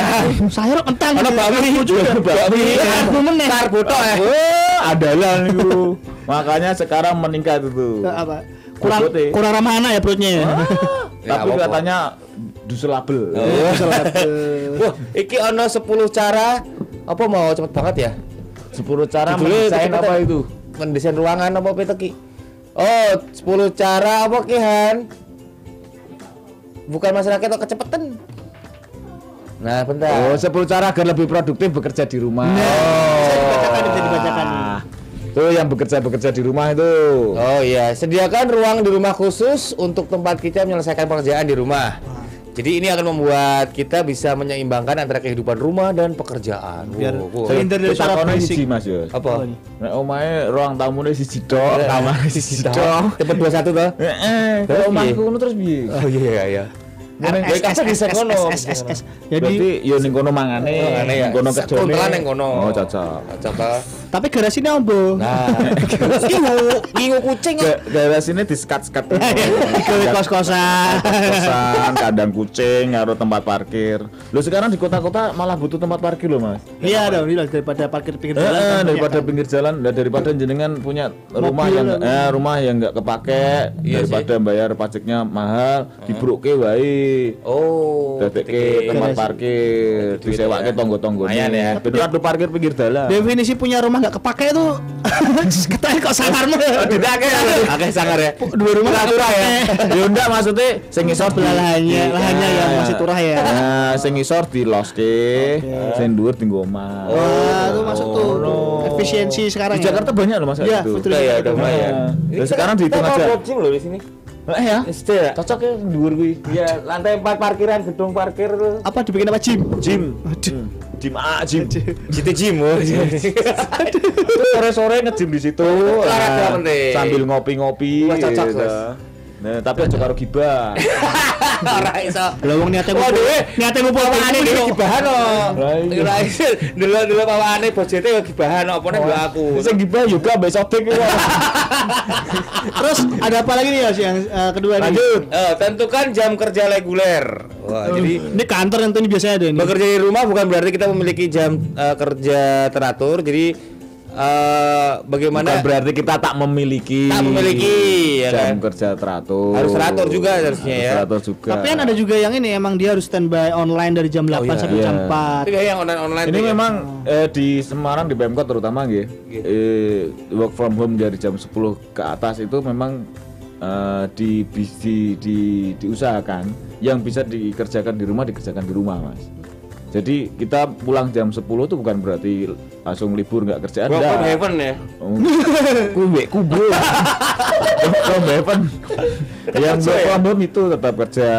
Sayur kentang. Ono bakmi juga [laughs] bakmi. Karbo meneh. Karbo tok ya. Eh, adalah niku. Makanya sekarang meningkat itu. Apa? Kurang kurang ramah anak ya perutnya ya. Ya, Tapi katanya duselabel. [laughs] Wah, iki ono 10 cara apa mau cepet banget ya? 10 cara mendesain apa itu? Mendesain ruangan apa apa itu ki? Oh, 10 cara apa ki Han? Bukan masyarakat kok kecepatan. Nah, bentar. Oh, 10 cara agar lebih produktif bekerja di rumah. Bisa dibacakan, bisa dibacakan. Tuh yang bekerja-bekerja di rumah itu. Oh iya, sediakan ruang di rumah khusus untuk tempat kita menyelesaikan pekerjaan di rumah. Jadi ini akan membuat kita bisa menyeimbangkan antara kehidupan rumah dan pekerjaan. Biar wow. terhindar dari suara berisik. Mas yo. apa? Nek omahe ruang tamune siji tok, kamar siji tok. Tempat 21 toh? Heeh, Terus kalau omahku ngono terus piye? Oh iya iya iya. Ya, kabeh bisa ngono. SSS. Jadi yo ning kono mangane, Oh, ngene ya. ning kono kerjane. Kuntelan ning kono. Oh, cocok. Cocok tapi garasinya ombo. Nah, [laughs] ngingu ngingu kucing kok. Ga- Daerah sini di-skat-skat. [laughs] Digawe kos-kosan. Kosan, [laughs] kandang kucing, karo tempat parkir. Lo sekarang di kota-kota malah butuh tempat parkir loh, Mas. Iya dong, ini daripada parkir pinggir Eh, jalan. eh, kan daripada pinggir jalan, daripada jenengan punya rumah yang eh, rumah yang nggak kepake, Iya daripada bayar pajaknya mahal, dibruke wae. Oh, Dadeke tempat parkir, disewake tonggo-tonggone. Lumayan ya. Bener tuh parkir pinggir dalan. Definisi punya rumah nggak kepake itu [laughs] ketanya kok sangarmu. Tidak Oke, sangar ya. Dua rumah nggak kepake. ya enggak maksudnya sing ngisor Sebelah lahannya, lahannya yang masih turah ya. Nah, sing ngisor diloske, sing dhuwur dienggo omah. Wah, itu masuk tuh no. efisiensi sekarang Di ya. Jakarta banyak loh Mas Iya, itu. betul. Udah ya, udah lumayan. Ya, sekarang dihitung aja. Kita loh di sini. Eh ya. SD ya. Cocok ya dhuwur kuwi. Iya, lantai 4 parkiran gedung parkir tuh. Apa dibikin apa gym? Jim. Jim A, Jim. Citi Jim. oh. Sore-sore nge-gym di situ. Olahraga Ah, penting. Sambil ngopi-ngopi. Wah, cocok, gitu. Mas. Nah, tapi aja karo gibah. [laughs] Ora iso. Lah wong niate Wah, ngumpul. dhewe Niate ngumpul pawakane dhewe gibahan no. Ora iso. Delok-delok pawakane bojete ya gibahan no, opone mbak aku. Sing gibah juga mbek sotek iku. [laughs] Terus ada apa lagi nih Yos yang eh, kedua nih? Lanjut. Eh, tentukan jam kerja reguler. Wah, jadi ini kantor yang tuh ini biasanya ada nih. bekerja di rumah bukan berarti kita memiliki jam eh, kerja teratur. Jadi eh, bagaimana Bukan berarti kita tak memiliki Tak memiliki, ya jam kan? kerja teratur. Harus teratur juga harusnya Harus ya. Teratur juga. Tapi kan ada juga yang ini emang dia harus standby online dari jam 8 iya. sampai jam Iya. 4. Itu yang online online Ini memang eh, di Semarang di Pemkot terutama nggih. Eh, work from home dari jam 10 ke atas itu memang eh, di, di, di diusahakan yang bisa dikerjakan di rumah dikerjakan di rumah, Mas. Jadi kita pulang jam 10 itu bukan berarti langsung libur nggak kerjaan from enggak. heaven ya. Oh, Kube kubu. From heaven. Yang work from home itu tetap kerja.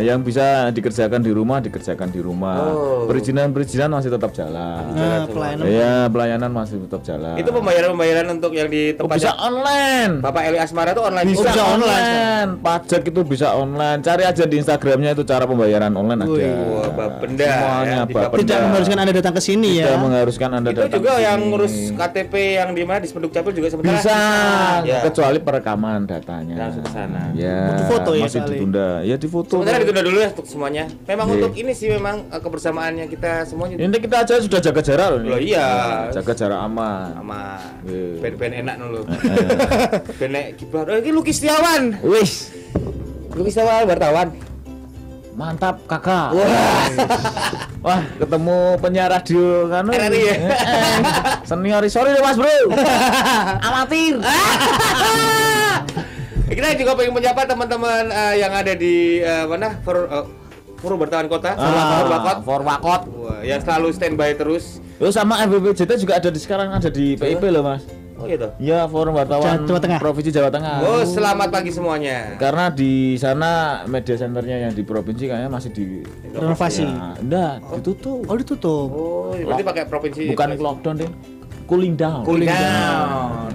Yang bisa dikerjakan di rumah dikerjakan di rumah. Oh. Perizinan-perizinan masih tetap jalan. Nah, pelayanan. Iya, pelayanan masih tetap jalan. Itu pembayaran-pembayaran untuk yang di Oh, tempat bisa online. Bapak Eli Asmara itu online. Bisa, Oh, bisa online online. Pajak itu bisa online. Cari aja di Instagramnya itu cara pembayaran online ada. Wah, Bapenda, Semuanya ya, di Bapenda. Tidak mengharuskan Anda datang ke sini Tidak ya. mengharuskan Anda Itu datang juga ke yang sini. ngurus KTP yang di mana di Spenduk Capil juga sebentar. bisa Ya. kecuali perekaman datanya Langsung ke sana. ya Butuh foto ya masih kali. ditunda ya di foto Sementara ditunda dulu ya untuk semuanya. Memang Iya. untuk ini sih memang eh, kebersamaannya kita semuanya. ini kita aja sudah jaga jarak loh Loh, ini. iya. jaga jarak aman sama Iya. band-band enak dulu. [laughs] band nek kibar. Oh, ini Luki Setiawan. wis Luki Setiawan wartawan. Mantap kakak wah [laughs] wah ketemu penyiar radio kan RRI ya? senior sorry deh mas bro [laughs] amatir [laughs] kita juga pengen menyapa teman-teman eh, yang ada di eh, mana? For, eh, Forum Wartawan Kota, Ah. Forwakot. Wah, yang selalu standby terus. Terus sama FBPJT juga ada di sekarang ada di PIP loh mas Oh gitu. ya Forum Wartawan Jawa Tengah. Provinsi Jawa Tengah Oh, selamat pagi semuanya. karena di sana media centernya yang di provinsi kayaknya masih di Renovasi. Ya, enggak, ditutup. Oh ditutup. Oh, berarti pakai provinsi. Bukan lockdown deh. Cooling down. Cooling down.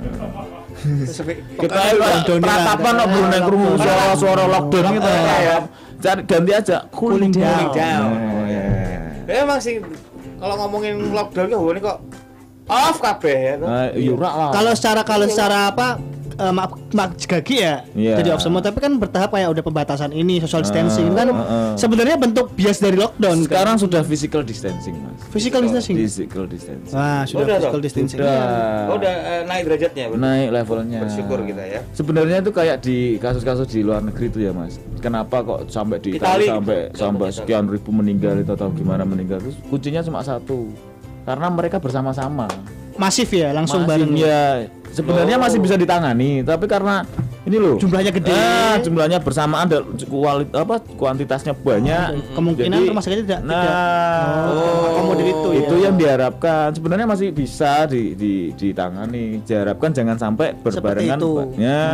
Kita Lockdown ini ratapan ada. kok belum krungu suara-suara lockdown gitu Lockdown, ya. ya. Cari ganti aja cooling down. Cooling down. Oh, ya. Ya, emang sih kalau ngomongin lockdown kok ini kok off kabeh ya. Nah, yurak lah. Kalau secara kalau secara apa eh, mak, mak gagi ya Iya. jadi off semua tapi kan bertahap kayak udah pembatasan ini social distancing Ah, kan ah, ah. sebenarnya bentuk bias dari lockdown kan? sekarang sudah physical distancing, Mas. physical distancing Physical distancing. wah sudah Udah, physical toh? distancing Sudah. Oh, udah eh, naik derajatnya. bener. naik levelnya. Bersyukur kita ya. Sebenarnya itu kayak di kasus-kasus di luar negeri itu ya mas. Kenapa kok sampai di Itali. Itali sampai sampai sekian ribu meninggal itu atau gimana meninggal itu kuncinya cuma satu. Karena mereka bersama-sama. masif ya langsung Masih, bareng ya sebenarnya Oh. masih bisa ditangani, tapi karena ini loh Jumlahnya gede. Ah, jumlahnya bersamaan dan kualit apa kuantitasnya banyak. kemungkinan Jadi, rumah sakitnya tidak Nah, tidak oh, akomodir itu itu ya. yang diharapkan. Sebenarnya masih bisa di, di, ditangani. Diharapkan jangan sampai berbarengan. itu. Ya.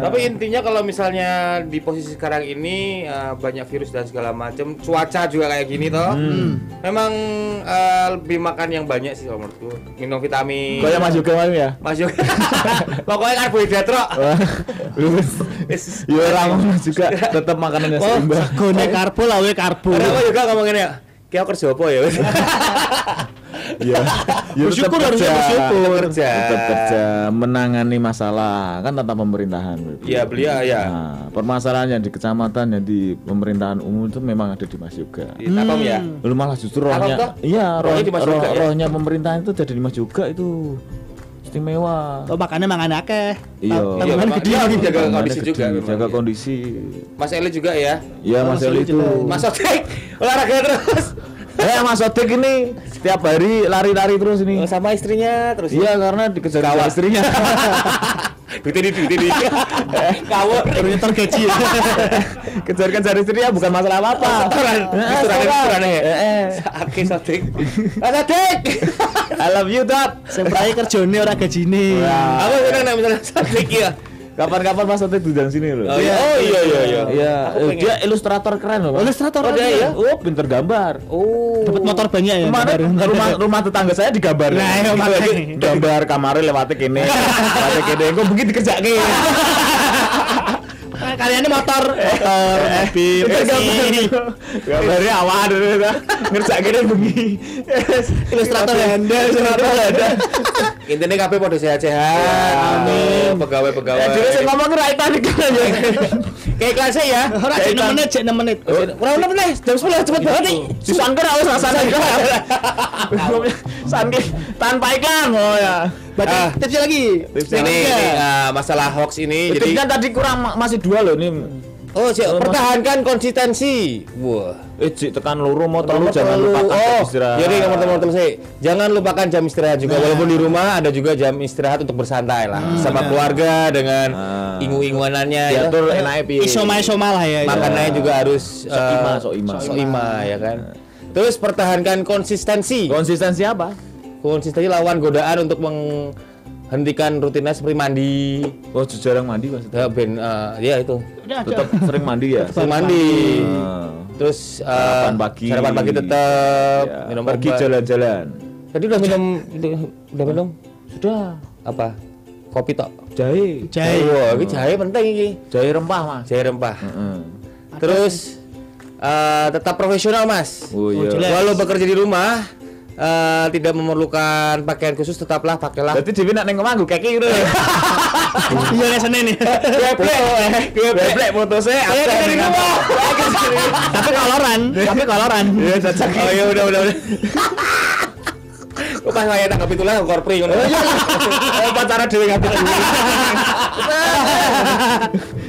Tapi intinya kalau misalnya di posisi sekarang ini eh, banyak virus dan segala macam, cuaca juga kayak gini toh. Hmm. Memang eh, lebih makan yang banyak sih kalau menurutku. Minum vitamin. Kayak Mas Yoga Mas ya. Mas juga. [laughs] Pokoknya karbohidrat rok. Wah, ya orang juga tetap makanannya oh seimbang. gone karbo lah we karbo Kenapa juga ngomongin ya? Kayak kerja apa ya? [laughs] Ya, ya Bersyukur harusnya kerja. bersyukur. Kerja. Tetap kerja menangani masalah kan tentang pemerintahan. Iya, beliau ya. Nah, permasalahan yang di kecamatan yang di pemerintahan umum itu memang ada di Mas Yoga. Di Takom ya. Lu malah justru rohnya, iya roh, Rohnya roh- ya? rohnya pemerintahan itu ada di Mas Yoga itu istimewa. oh makanya mangan akeh Iya. Iya, dia harus lagi. jaga kondisi gede, juga jaga kondisi. Mas Eli juga ya. Iya Mas Mas Eli itu. juga. Mas Otek olahraga terus. Eh Mas Odik ini setiap hari lari-lari terus ini. Oh, sama istrinya terus. Iya karena dikejar Kawat. istrinya. [laughs] Duit ini, duit ini. Kawur. barunya tergaji ya [laughs] Kejar-kejar istrinya bukan masalah apa-apa. Setoran, Eh, setoran, setoran ya. Eh, eh. Oke, Sodik. Mas. [laughs] I love you, Dad. sing prae kerjane ora gajine Aku senang nih misalnya Sodik ya. Kapan-kapan Mas Odik diundang sini loh. Oh iya, oh iya iya iya. Iya, Aku pengen. dia ilustrator keren loh. Mas. ilustrator Oh, dia ya? Oh, pinter gambar. Oh. dapat motor banyak ya Kemarin gambar. rumah rumah tetangga saya digambar. Nah, iya, makanya. gambar kamarnya lewatnya kene, lewatnya kene. Kok begitu kerja Kaliannya motor, motor, mobil, mesin. Gambarnya awal dulu ta. Ngerjakke kene bengi. Ilustrator Anda, ilustrator Anda. Intinya kabeh padha sehat-sehat. Amin. Pegawai-pegawai. Ya dhewe sing ngomong ra tadi kan ya. Kayak kelasnya ya. Ora 6 menit, cek 6 menit. Ora ono meneh, jam 10 cepet banget nih. Disangker wis rasane. Saking tanpa ikan oh ya. Berarti Ah. tipsnya lagi. Tipsnya Ini, ini, ah, masalah hoax ini Jadi kan tadi kurang ma- masih dua loh ini. Oh, sih, pertahankan konsistensi. Wah. Eh, Cik, tekan luru motor lu Nomor jangan terlalu- lupakan oh, istirahat. Jadi nomor nomor terus sih. Jangan lupakan jam istirahat juga. Walaupun di rumah ada juga jam istirahat untuk bersantai lah sama keluarga dengan Ah. ingu-inguanannya ya. diatur enake piye. Isoma-isoma lah ya. Makanannya juga harus Sokima, eh, sokima. sokima, ya kan. Terus pertahankan konsistensi. Konsistensi apa? Konsistensi lawan godaan untuk menghentikan rutinitas seperti mandi. Oh, jarang mandi maksudnya. Ya, ben, eh, ya itu. Tetap sering mandi ya. Sering mandi. Ah. Terus eh, Sarapan pagi. Sarapan pagi tetap Ya, minum pergi jalan-jalan. Tadi udah minum udah minum Sudah. apa? Kopi tok. Jahe. Jahe. Wah, ini jahe penting ini. Jahe rempah, Mas. Jahe rempah. Heeh. Terus eh, tetap profesional, Mas. Oh iya. jelas. Walau bekerja di rumah eh, tidak memerlukan pakaian khusus tetaplah pakailah Berarti Dewi nak neng kemanggu kaki gitu. [laughs] Iya nih Senin nih. Geblek, geblek foto saya. Dari rumah. Tapi koloran, tapi koloran. Iya, cocok. Oh iya udah udah udah. Kok pas saya nangkep itu lah korpri ngono. Oh, pacaran Dewi [laughs]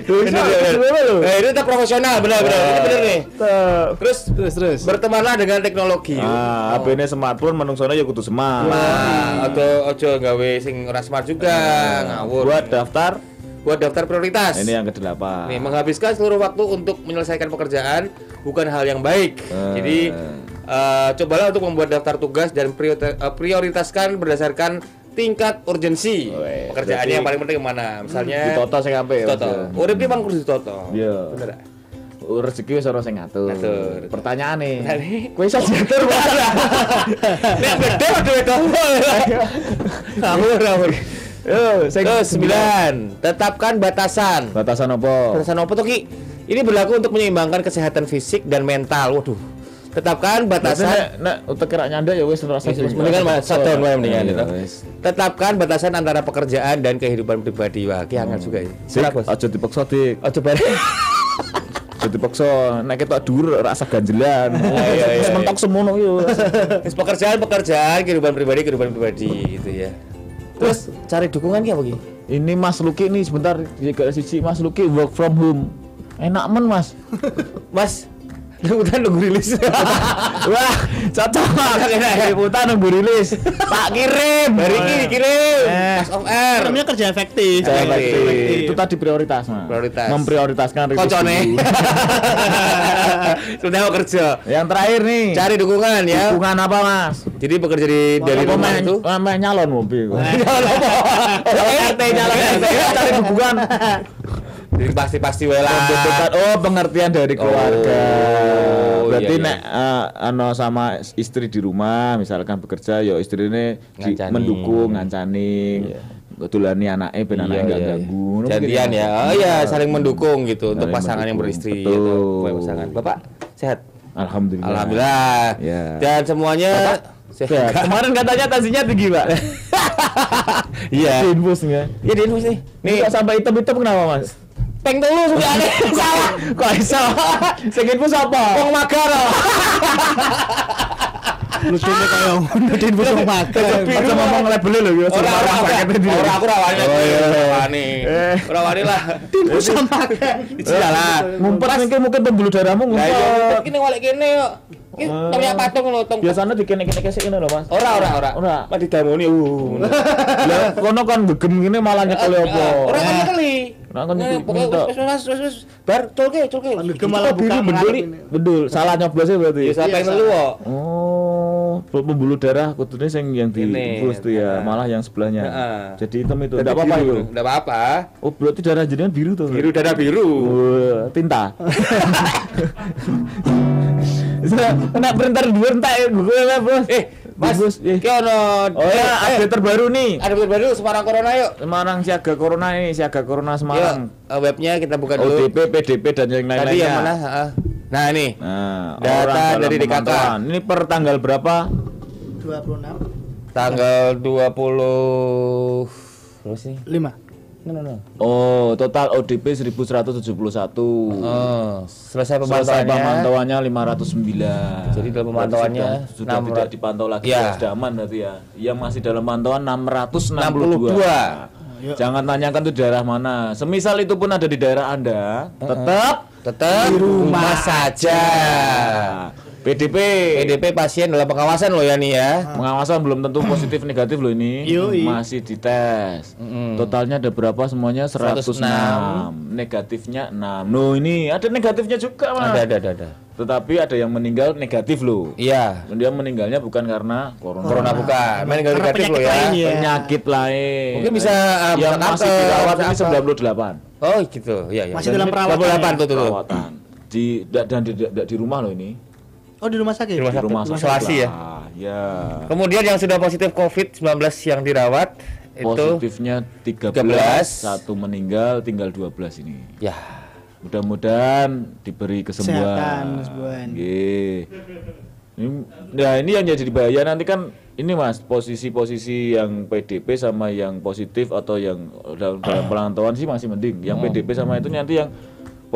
Bener, bener, bener. Eh, itu tetap profesional, benar benar. Ini bener nih. Terus Terus terus. bertemanlah dengan teknologi. Ah, HP ini smartphone menungsone ya kudu smart. Nah, ojo ojo gawe sing ora smart juga, ngawur. Buat daftar buat daftar prioritas. ini yang kedelapan. Nih, menghabiskan seluruh waktu untuk menyelesaikan pekerjaan bukan hal yang baik. Eh. Jadi eh, cobalah untuk membuat daftar tugas dan priorita- prioritaskan berdasarkan tingkat urgensi. Weh, Pekerjaannya berarti- yang paling penting mana? Misalnya Ditoto sing apik ya. Toto. Urip ki bang kudu ditoto. Iya. Bener? Oh, rezeki wis ora sing ngatur. Pertanyaan nih. Pertanyaan. Kowe iso diatur Mas? [laughs] Nek gede waduh itu. Ngawur ngawur. Yo, sing sembilan, tetapkan batasan. Batasan apa? Batasan apa tuh Ki? Ini berlaku untuk menyeimbangkan kesehatan fisik dan mental. Waduh. Tetapkan Batasan batasan nek utek kira nyanda ya wis Wis, wis, mendingan mas shutdown wae mendingan Iya, itu. wis. Tetapkan batasan antara pekerjaan dan kehidupan pribadi. Wah, ki hangat juga ya. Sik, Sira, Bos. aja dipaksa dik. Ojo bare. [laughs] Aja dipaksa nek ketok dhuwur rasa ganjelan. [laughs] iya, Wis iya. mentok semono yo. Wis pekerjaan pekerjaan, kehidupan pribadi kehidupan pribadi gitu ya. Terus cari dukungan ki apa ki? Ini Mas Luki nih sebentar jika sisi Mas Luki work from home. Enak men Mas. Mas, liputan nunggu rilis. [laughs] Wah, cocok Mas. Liputan nunggu rilis. Tak kirim. Hari ini kirim. Eh. Mas of air. Namanya kerja efektif. Kerja efektif. efektif. Itu tadi prioritas, Mas. Prioritas. Memprioritaskan rilis Kocone. [laughs] Sudah mau kerja. Yang terakhir nih. Cari dukungan ya. dukungan apa, Mas? Jadi bekerja di dari rumah itu. main nyalon mobil. [laughs] Nyalon apa? RT nyalon RT cari dukungan. Jadi pasti pasti. Membutuhkan oh pengertian dari keluarga. Oh, Berarti iya, iya. nek eh, ano sama istri di rumah misalkan bekerja ya istrinya di, Ngancani. mendukung ngancani. Betulani anaknya ben anaknya enggak iya. ganggu. Gantian mungkin, ya. Mas. Oh iya, saling mendukung gitu untuk Saling pasangan yang mendukung. beristri Betul. atau punya pasangan. Bapak sehat? Alhamdulillah. Alhamdulillah. Ya. Dan semuanya Ya, [laughs] kemarin katanya tensinya tinggi, Pak. Iya. Di infus enggak? Iya di infus nih. Nih kok sampai hitam-hitam kenapa, Mas? Peng telu sudah ada. [laughs] Salah. Kok iso? Sing infus apa? Wong magar. loh. [laughs] Lucunya kayak ngono di infus wong makan. Aja ngomong label lho ya. Ora ora ora aku rawani. Oh, iya. Rawani. Eh. Rawani lah. Infus wong makan. Iya lah. Ngumpet mungkin mungkin pembuluh darahmu Lah iya, ngumpet. kene walek kene yo. Ki tongnya patung lho tong. Biasanya dikene-kene kesek ini lho, Mas. Ora ora ora. Ora. Mah didamoni uh. Lah kono kan begem ngene malah nyekel apa? Ora kan. Ora kan Nah, pokoknya minta. wis wis wis wis bar colke colke. Ngegem malah buka ini. Bendul, salah nyoblosnya berarti. Ya sampai Iya, telu kok. Oh, pembuluh darah kudune sing yang di infus tuh ya, nah. malah yang sebelahnya. Heeh. Jadi hitam itu. Enggak apa-apa itu. Nggak apa-apa. Oh, berarti darah jenengan biru tuh. Biru dada biru. Tinta. [laughs] Kena perintah dua entek gue lah, Bos. Eh, Mas, Bungkus, eh. ki ono Oh ya, eh, update terbaru nih. ada update baru Semarang Corona yuk. Semarang siaga corona ini, siaga corona Semarang. Yuk, eh, webnya kita buka dulu. ODP, PDP dan yang lain-lainnya. Tadi yang mana? Ah. Nah, ini. Nah, Data dari DKK. Ini per tanggal berapa? 26 Tanggal 20 Berapa sih? 5 No, no, no. Oh, total ODP 1171. Oh, selesai Selesai pemantauannya. pemantauannya 509. Jadi dalam pemantauannya sudah, sudah 600. tidak dipantau lagi Ya. sudah aman berarti ya. Yang masih dalam pantauan 62. 662. Jangan tanyakan itu daerah mana. Semisal itu pun ada di daerah Anda, tetap Tetap di rumah saja. PDP. PDP pasien dalam pengawasan loh ya nih ya. Pengawasan belum tentu positif negatif loh ini. Yoi. Masih dites. Mm-mm. Totalnya ada berapa semuanya? 106. 106. Negatifnya 6. Loh ini ada negatifnya juga, Mas. Ada ada ada ada. Tetapi ada yang meninggal negatif loh. Iya. Dia meninggalnya bukan karena corona. Corona bukan. Main negatif Karena negatif loh ya. lain ya. Penyakit lain. Mungkin bisa, uh, yang masih dirawat ini apa. 98. Oh gitu. Iya iya. Masih dalam perawatan 88 ya? tuh tuh. tuh. Perawatan. Di da- dan di, da- di rumah loh ini. Oh di rumah sakit? Di rumah Di sakit. rumah Isolasi ya. Ya. Kemudian yang sudah positif COVID-19 yang dirawat itu Positifnya 13, 13. satu meninggal, tinggal 12 ini. ya Mudah-mudahan diberi Kesehatan, kesembuhan. Ini, nah ini yang jadi bahaya nanti kan ini mas posisi-posisi yang PDP sama yang positif atau yang dalam, dalam [clears throat] pemantauan sih masih mending. Yang PDP sama itu nanti yang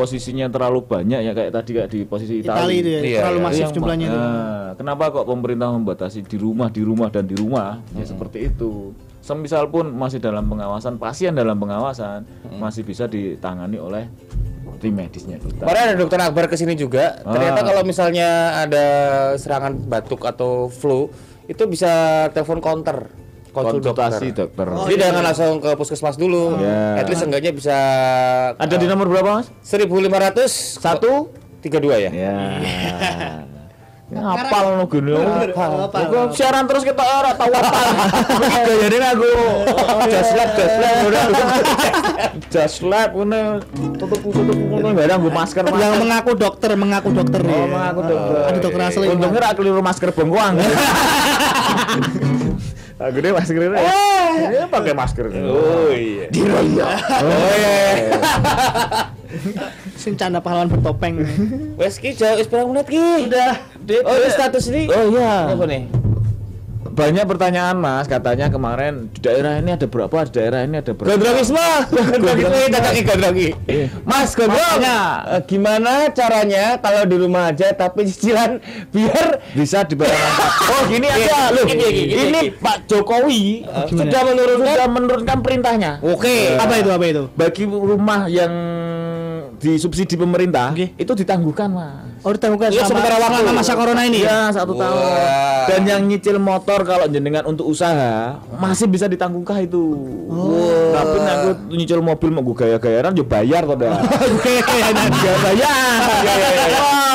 posisinya terlalu banyak ya kayak tadi kayak di posisi Itali Itali. itu ya, Iya, terlalu iya. masif Yang- jumlahnya itu. Nah, kenapa kok pemerintah membatasi di rumah, di rumah dan di rumah? Ya seperti itu. Semisal pun masih dalam pengawasan, pasien dalam pengawasan masih bisa ditangani oleh tim medisnya kita. Kemarin ada dokter Akbar ke sini juga. Ternyata Ah. kalau misalnya ada serangan batuk atau flu, itu bisa telepon counter, konsul Konsultasi dokter. dokter. Oh, Jadi iya. jangan langsung ke puskesmas dulu. Ya. At least enggaknya bisa Ada di nomor berapa mas? 1500 Satu? 32 ya. Ya. Ngapal lo gini. Aku siaran terus kita ora tahu apa. Gayane [laughs] aku. Just lab, just lab udah. [laughs] Just lab ngono. Tutup tutup ngono barang gue masker Mas. Yang mengaku dokter, mengaku dokter Oh, ya. mengaku dokter. Ada dokter asli. Untungnya ra keliru masker bengkoang. [laughs] Aku deh masker ini. Eh, pakai masker. Oh iya. Diraya. Oh iya. [laughs] Sing canda pahlawan bertopeng. Wes ki jauh wis berapa menit ki? Udah. Oh, ini status ini. Oh iya. Apa nih? Banyak pertanyaan Mas, katanya kemarin di daerah ini ada berapa, di daerah ini ada berapa. Gondrong Wisma. [laughs] Gondrong Wisma datangi Gondrongi. Mas Gondrong, eh, gimana caranya kalau di rumah aja tapi cicilan [laughs] biar bisa dibayarkan. [laughs] Oh gini Iya, aja loh. gini, gini, gini, Ini. Pak Jokowi sudah menurunkan sudah menurunkan perintahnya. Oke. apa itu? Apa itu? Bagi rumah yang disubsidi pemerintah Oke. itu ditangguhkan mas. Oh ditangguhkan Iya, selama, sementara waktu. selama masa corona ini ya? Iya satu tahun. Wah. Dan yang nyicil motor kalau jenengan untuk usaha masih bisa ditangguhkan itu. Tapi nek aku nyicil mobil mau gue gaya-gayaran yo bayar kok dah. Gak bayar.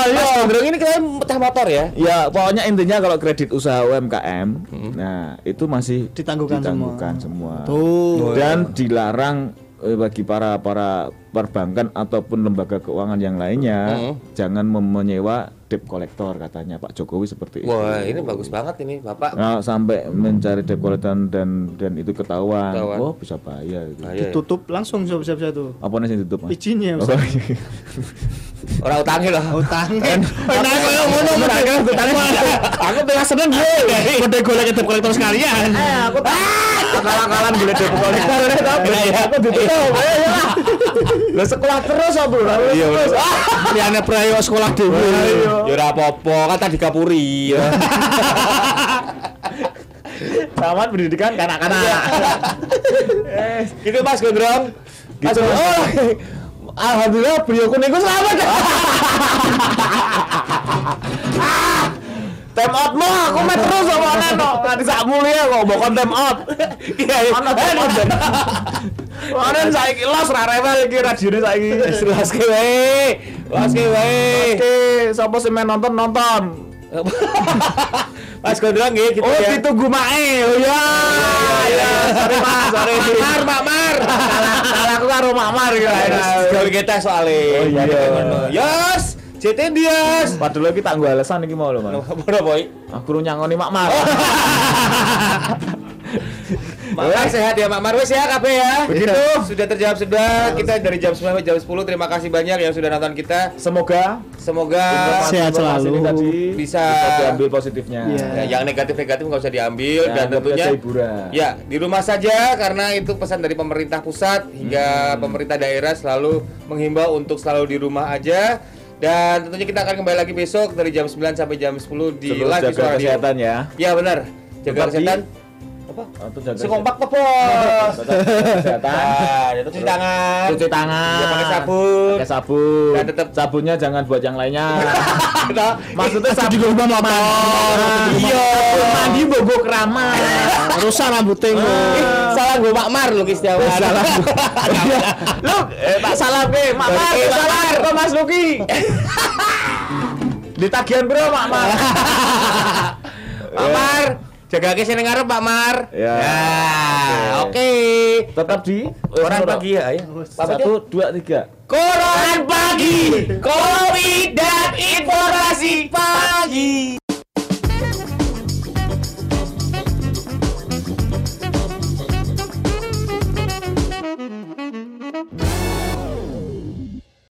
Mas iya. Gondrong ini kalian pecah motor ya? Ya pokoknya intinya kalau kredit usaha UMKM, nah itu masih Ditangguhkan semua. semua. Tuh. Dan dilarang bagi para para perbankan ataupun lembaga keuangan yang lainnya Hmm. jangan menyewa debt collector katanya Pak Jokowi seperti itu. Wah, ini bagus banget ini, Bapak. Nah, sampai mencari debt collector dan dan itu ketahuan, Ketahuan. oh bisa bahaya itu. Bahaya. Iya, Ditutup langsung siapa-siapa tuh. Apa nih yang ditutup mas? Izinnya Oh. [laughs] Orang utangnya lah. Utang. Nah, kalau ngono mereka Aku pengen seneng gue. Udah golek debt collector sekalian. aku kalah-kalan boleh debt collector deh tapi aku ditutup. Lah sekolah terus apa lho? Iya, Liane prayo sekolah dhewe. Ya ora apa-apa, kan tadi kapuri. [laughs] Taman pendidikan kanak-kanak. Gitu Mas Gondrong. Gitu, Mas. Oh, Alhamdulillah beliau kuningku selamat. [laughs] Time out mo, aku main terus sama Neno. Nanti sak mulia kok bokon time out. [laughs] Iya, iya. Ana time out. Ana saiki los ra rewel iki radione saiki. [laughs] Jelas ke wae. Mas ke wae. Sapa sing main nonton nonton. Mas Gondrong nggih gitu Oh, ya. ditunggu mae. Oh ya. Ya, sorry Mas, sorry. Mar, Mak Mar. Salah aku karo Mak Mar iki. Gawe kita soalnya. Oh, iya. Yos, CT Dias. Padahal lagi tak nggo alasan iki mau lho, Mas. Apa boy? Aku nyangoni Mak Mar. [laughs] Makar sehat ya Mak Mar wis ya kabeh ya. Begitu. Sudah terjawab sudah. Kita dari jam 9 sampai jam 10. Terima kasih banyak yang sudah nonton kita. Semoga Semoga Sehat selalu. ini tadi Bisa- diambil positifnya. Iya. Ya, yang negatif-negatif nggak usah diambil Ya, dan tentunya hiburan. ya di rumah saja karena itu pesan dari pemerintah pusat hingga pemerintah daerah selalu menghimbau untuk selalu di rumah aja dan tentunya kita akan kembali lagi besok dari jam 9 sampai jam 10 di Terus live jaga kesehatan ya. Ya benar. Jaga kesehatan. Apa? Atau jaga Sekompak apa, Bos? Kesehatan. Cuci tangan. Cuci tangan. Ya, pakai sabun. Pakai sabun. Dan tetap- sabunnya jangan buat yang lainnya. [laughs] Maksudnya sabun di rumah motor. Iya. mandi bobo keramat. [laughs] Rusak rambutnya kok. salah gue Mak Mar lu Ki Setiawan. Salah. Lu eh, tak salah ke, [laughs] Mak Mar, Eh, salah kok Mas Luki. Di tagihan bro, Mak Mar. Pak Mar, Jaga ke sini ngarep Pak Mar. Ya. ya Oke. Okay. okay. Tetap di eh, koran pagi ya. ya. Satu, dua, tiga. Koran pagi. Kopi dan informasi pagi.